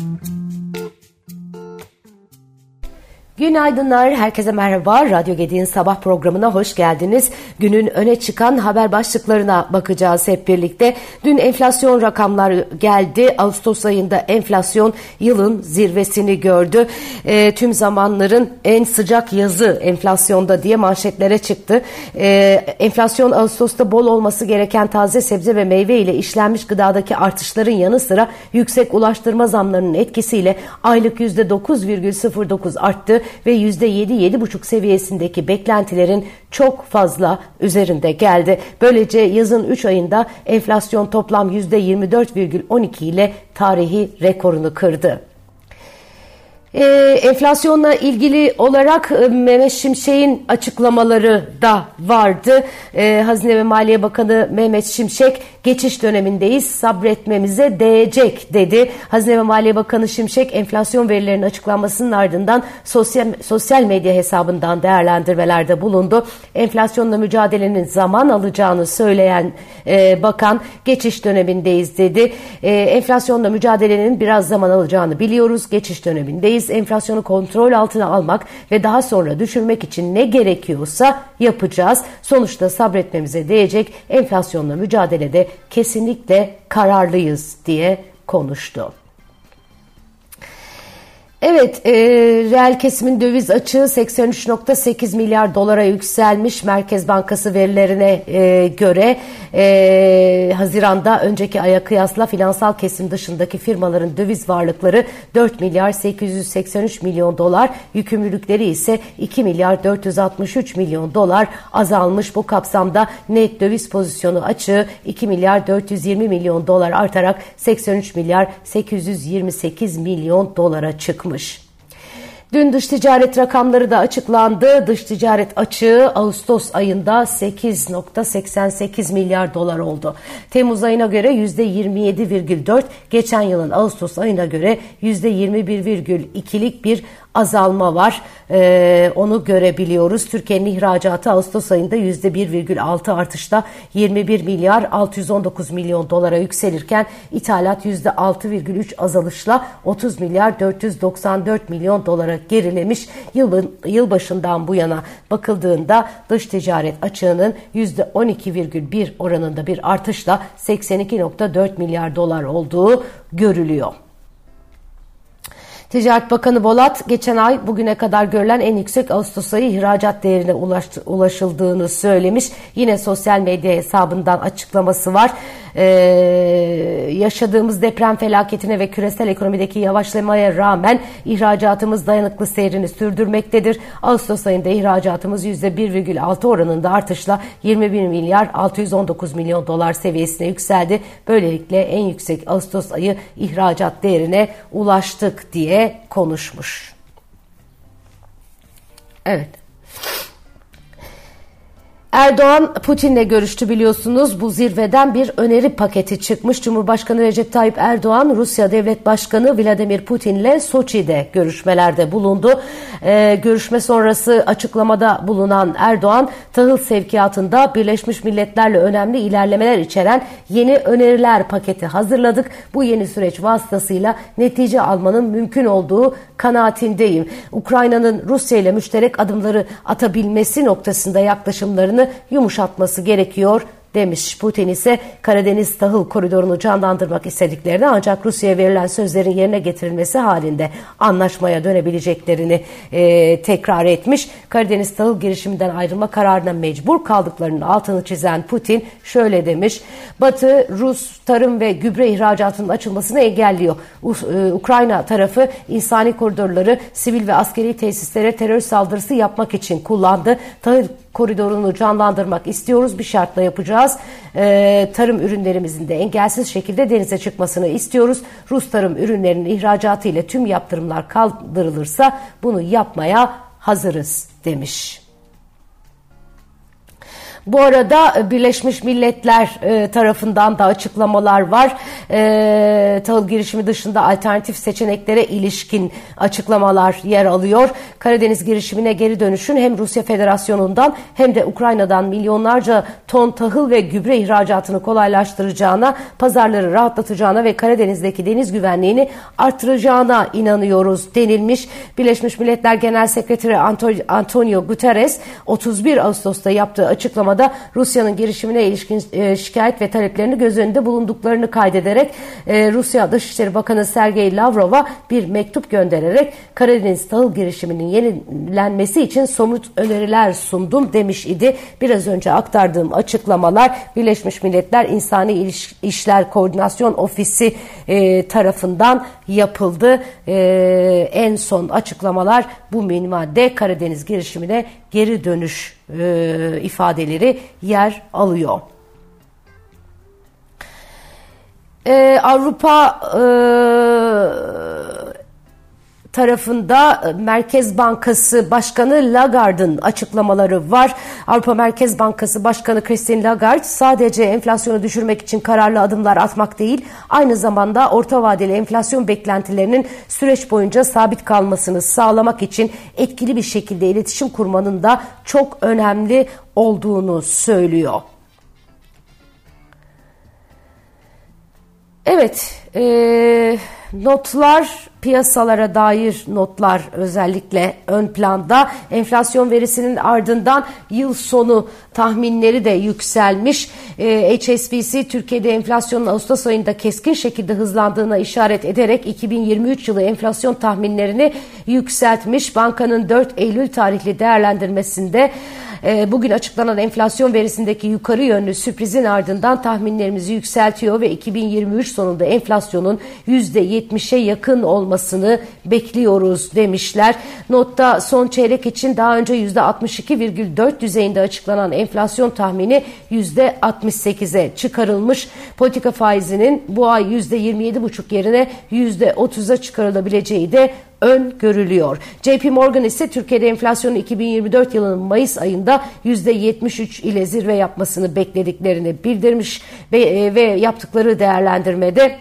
Mm-hmm. Günaydınlar, herkese merhaba. Radyo Gedi'nin sabah programına hoş geldiniz. Günün öne çıkan haber başlıklarına bakacağız hep birlikte. Dün enflasyon rakamları geldi. Ağustos ayında enflasyon yılın zirvesini gördü. E, tüm zamanların en sıcak yazı enflasyonda diye manşetlere çıktı. E, enflasyon Ağustos'ta bol olması gereken taze sebze ve meyve ile işlenmiş gıdadaki artışların yanı sıra yüksek ulaştırma zamlarının etkisiyle aylık %9,09 arttı ve %7-7,5 seviyesindeki beklentilerin çok fazla üzerinde geldi. Böylece yazın 3 ayında enflasyon toplam %24,12 ile tarihi rekorunu kırdı. Ee, enflasyonla ilgili olarak e, Mehmet Şimşek'in açıklamaları da vardı. Ee, Hazine ve Maliye Bakanı Mehmet Şimşek geçiş dönemindeyiz sabretmemize değecek dedi. Hazine ve Maliye Bakanı Şimşek enflasyon verilerinin açıklanmasının ardından sosyal, sosyal medya hesabından değerlendirmelerde bulundu. Enflasyonla mücadelenin zaman alacağını söyleyen e, bakan geçiş dönemindeyiz dedi. E, enflasyonla mücadelenin biraz zaman alacağını biliyoruz. Geçiş dönemindeyiz. Enflasyonu kontrol altına almak ve daha sonra düşürmek için ne gerekiyorsa yapacağız. Sonuçta sabretmemize değecek enflasyonla mücadelede kesinlikle kararlıyız diye konuştu. Evet, e, reel kesimin döviz açığı 83.8 milyar dolara yükselmiş Merkez Bankası verilerine e, göre e, Haziran'da önceki aya kıyasla finansal kesim dışındaki firmaların döviz varlıkları 4 milyar 883 milyon dolar, yükümlülükleri ise 2 milyar 463 milyon dolar azalmış. Bu kapsamda net döviz pozisyonu açığı 2 milyar 420 milyon dolar artarak 83 milyar 828 milyon dolara çıkmış. Dün dış ticaret rakamları da açıklandı. Dış ticaret açığı Ağustos ayında 8.88 milyar dolar oldu. Temmuz ayına göre %27,4, geçen yılın Ağustos ayına göre %21,2'lik bir azalma var. Ee, onu görebiliyoruz. Türkiye'nin ihracatı Ağustos ayında %1,6 artışla 21 milyar 619 milyon dolara yükselirken ithalat %6,3 azalışla 30 milyar 494 milyon dolara gerilemiş. Yılın, yılbaşından bu yana bakıldığında dış ticaret açığının %12,1 oranında bir artışla 82,4 milyar dolar olduğu görülüyor. Ticaret Bakanı Bolat geçen ay bugüne kadar görülen en yüksek Ağustos ayı ihracat değerine ulaştı, ulaşıldığını söylemiş. Yine sosyal medya hesabından açıklaması var. Ee, yaşadığımız deprem felaketine ve küresel ekonomideki yavaşlamaya rağmen ihracatımız dayanıklı seyrini sürdürmektedir. Ağustos ayında ihracatımız %1,6 oranında artışla 21 milyar 619 milyon dolar seviyesine yükseldi. Böylelikle en yüksek Ağustos ayı ihracat değerine ulaştık diye konuşmuş. Evet. Erdoğan Putin'le görüştü biliyorsunuz. Bu zirveden bir öneri paketi çıkmış. Cumhurbaşkanı Recep Tayyip Erdoğan, Rusya Devlet Başkanı Vladimir Putin'le Soçi'de görüşmelerde bulundu. Ee, görüşme sonrası açıklamada bulunan Erdoğan, tahıl sevkiyatında Birleşmiş Milletler'le önemli ilerlemeler içeren yeni öneriler paketi hazırladık. Bu yeni süreç vasıtasıyla netice almanın mümkün olduğu kanaatindeyim. Ukrayna'nın Rusya ile müşterek adımları atabilmesi noktasında yaklaşımlarını yumuşatması gerekiyor demiş. Putin ise Karadeniz tahıl koridorunu canlandırmak istediklerini ancak Rusya'ya verilen sözlerin yerine getirilmesi halinde anlaşmaya dönebileceklerini e, tekrar etmiş. Karadeniz tahıl girişiminden ayrılma kararına mecbur kaldıklarının altını çizen Putin şöyle demiş. Batı Rus tarım ve gübre ihracatının açılmasını engelliyor. E, Ukrayna tarafı insani koridorları sivil ve askeri tesislere terör saldırısı yapmak için kullandı. Tahıl koridorunu canlandırmak istiyoruz. Bir şartla yapacağız. Ee, tarım ürünlerimizin de engelsiz şekilde denize çıkmasını istiyoruz. Rus tarım ürünlerinin ihracatı ile tüm yaptırımlar kaldırılırsa bunu yapmaya hazırız demiş. Bu arada Birleşmiş Milletler e, tarafından da açıklamalar var. E, tahıl girişimi dışında alternatif seçeneklere ilişkin açıklamalar yer alıyor. Karadeniz girişimine geri dönüşün hem Rusya Federasyonu'ndan hem de Ukrayna'dan milyonlarca ton tahıl ve gübre ihracatını kolaylaştıracağına, pazarları rahatlatacağına ve Karadeniz'deki deniz güvenliğini artıracağına inanıyoruz denilmiş. Birleşmiş Milletler Genel Sekreteri Antonio Guterres 31 Ağustos'ta yaptığı açıklamada Rusya'nın girişimine ilişkin e, şikayet ve taleplerini göz önünde bulunduklarını kaydederek e, Rusya Dışişleri Bakanı Sergey Lavrov'a bir mektup göndererek Karadeniz tahıl girişiminin yenilenmesi için somut öneriler sundum demiş idi. Biraz önce aktardığım açıklamalar Birleşmiş Milletler İnsani İşler Koordinasyon Ofisi e, tarafından yapıldı. En son açıklamalar bu minvalde Karadeniz girişimine geri dönüş ifadeleri yer alıyor. Ee, Avrupa e, tarafında e, Merkez Bankası Başkanı Lagarde'ın açıklamaları var. Avrupa Merkez Bankası Başkanı Christine Lagarde sadece enflasyonu düşürmek için kararlı adımlar atmak değil, aynı zamanda orta vadeli enflasyon beklentilerinin süreç boyunca sabit kalmasını sağlamak için etkili bir şekilde iletişim kurmanın da çok önemli olduğunu söylüyor. Evet, e, notlar piyasalara dair notlar özellikle ön planda. Enflasyon verisinin ardından yıl sonu tahminleri de yükselmiş. Ee, HSBC Türkiye'de enflasyonun Ağustos ayında keskin şekilde hızlandığına işaret ederek 2023 yılı enflasyon tahminlerini yükseltmiş. Bankanın 4 Eylül tarihli değerlendirmesinde e, bugün açıklanan enflasyon verisindeki yukarı yönlü sürprizin ardından tahminlerimizi yükseltiyor ve 2023 sonunda enflasyonun %70'e yakın olmasını bekliyoruz demişler. Notta son çeyrek için daha önce %62,4 düzeyinde açıklanan enflasyon tahmini %68'e çıkarılmış. Politika faizinin bu ay %27,5 yerine %30'a çıkarılabileceği de ön görülüyor. JP Morgan ise Türkiye'de enflasyonun 2024 yılının Mayıs ayında %73 ile zirve yapmasını beklediklerini bildirmiş ve, e, ve yaptıkları değerlendirmede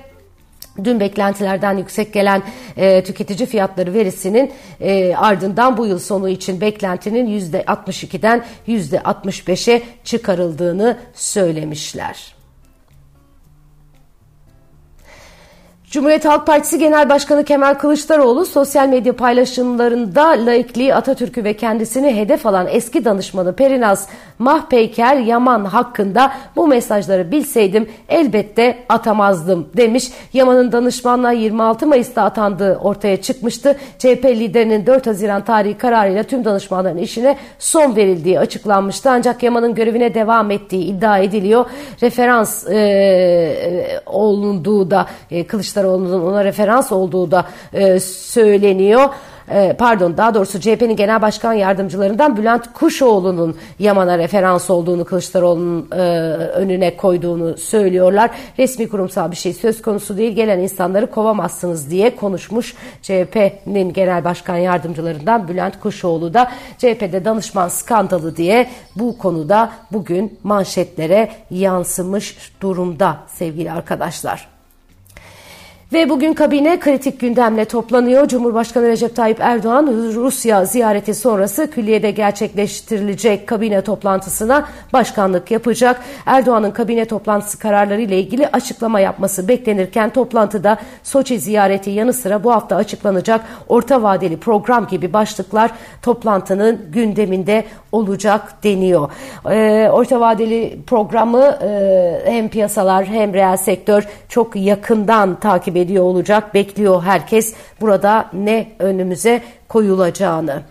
Dün beklentilerden yüksek gelen e, tüketici fiyatları verisinin e, ardından bu yıl sonu için beklentinin %62'den %65'e çıkarıldığını söylemişler. Cumhuriyet Halk Partisi Genel Başkanı Kemal Kılıçdaroğlu sosyal medya paylaşımlarında laikliği, Atatürk'ü ve kendisini hedef alan eski danışmanı Perinaz Mahpeyker Yaman hakkında bu mesajları bilseydim elbette atamazdım demiş. Yaman'ın danışmanlığa 26 Mayıs'ta atandığı ortaya çıkmıştı. CHP liderinin 4 Haziran tarihi kararıyla tüm danışmanların işine son verildiği açıklanmıştı. Ancak Yaman'ın görevine devam ettiği iddia ediliyor. Referans e, olunduğu da e, Kılıçdaroğlu Kılıçdaroğlu'nun ona referans olduğu da e, söyleniyor e, pardon daha doğrusu CHP'nin genel başkan yardımcılarından Bülent Kuşoğlu'nun Yaman'a referans olduğunu Kılıçdaroğlu'nun e, önüne koyduğunu söylüyorlar. Resmi kurumsal bir şey söz konusu değil gelen insanları kovamazsınız diye konuşmuş CHP'nin genel başkan yardımcılarından Bülent Kuşoğlu da CHP'de danışman skandalı diye bu konuda bugün manşetlere yansımış durumda sevgili arkadaşlar. Ve bugün kabine kritik gündemle toplanıyor. Cumhurbaşkanı Recep Tayyip Erdoğan Rusya ziyareti sonrası külliyede gerçekleştirilecek kabine toplantısına başkanlık yapacak. Erdoğan'ın kabine toplantısı kararları ile ilgili açıklama yapması beklenirken toplantıda Soçi ziyareti yanı sıra bu hafta açıklanacak orta vadeli program gibi başlıklar toplantının gündeminde olacak deniyor. Ee, orta vadeli programı e, hem piyasalar hem reel sektör çok yakından takip ediyor olacak. Bekliyor herkes burada ne önümüze koyulacağını.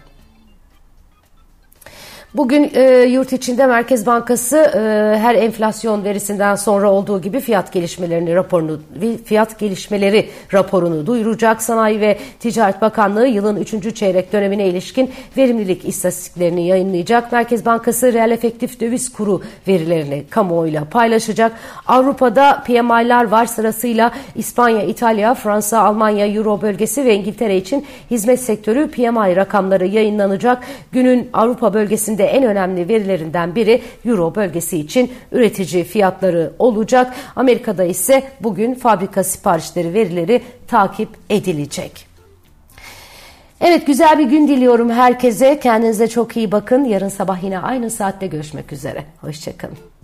Bugün e, yurt içinde Merkez Bankası e, her enflasyon verisinden sonra olduğu gibi fiyat gelişmelerini raporunu fiyat gelişmeleri raporunu duyuracak. Sanayi ve Ticaret Bakanlığı yılın 3. çeyrek dönemine ilişkin verimlilik istatistiklerini yayınlayacak. Merkez Bankası reel efektif döviz kuru verilerini kamuoyuyla paylaşacak. Avrupa'da PMI'lar var sırasıyla İspanya, İtalya, Fransa, Almanya, Euro bölgesi ve İngiltere için hizmet sektörü PMI rakamları yayınlanacak. Günün Avrupa bölgesinde de en önemli verilerinden biri Euro bölgesi için üretici fiyatları olacak. Amerika'da ise bugün fabrika siparişleri verileri takip edilecek. Evet güzel bir gün diliyorum herkese. Kendinize çok iyi bakın. Yarın sabah yine aynı saatte görüşmek üzere. Hoşçakalın.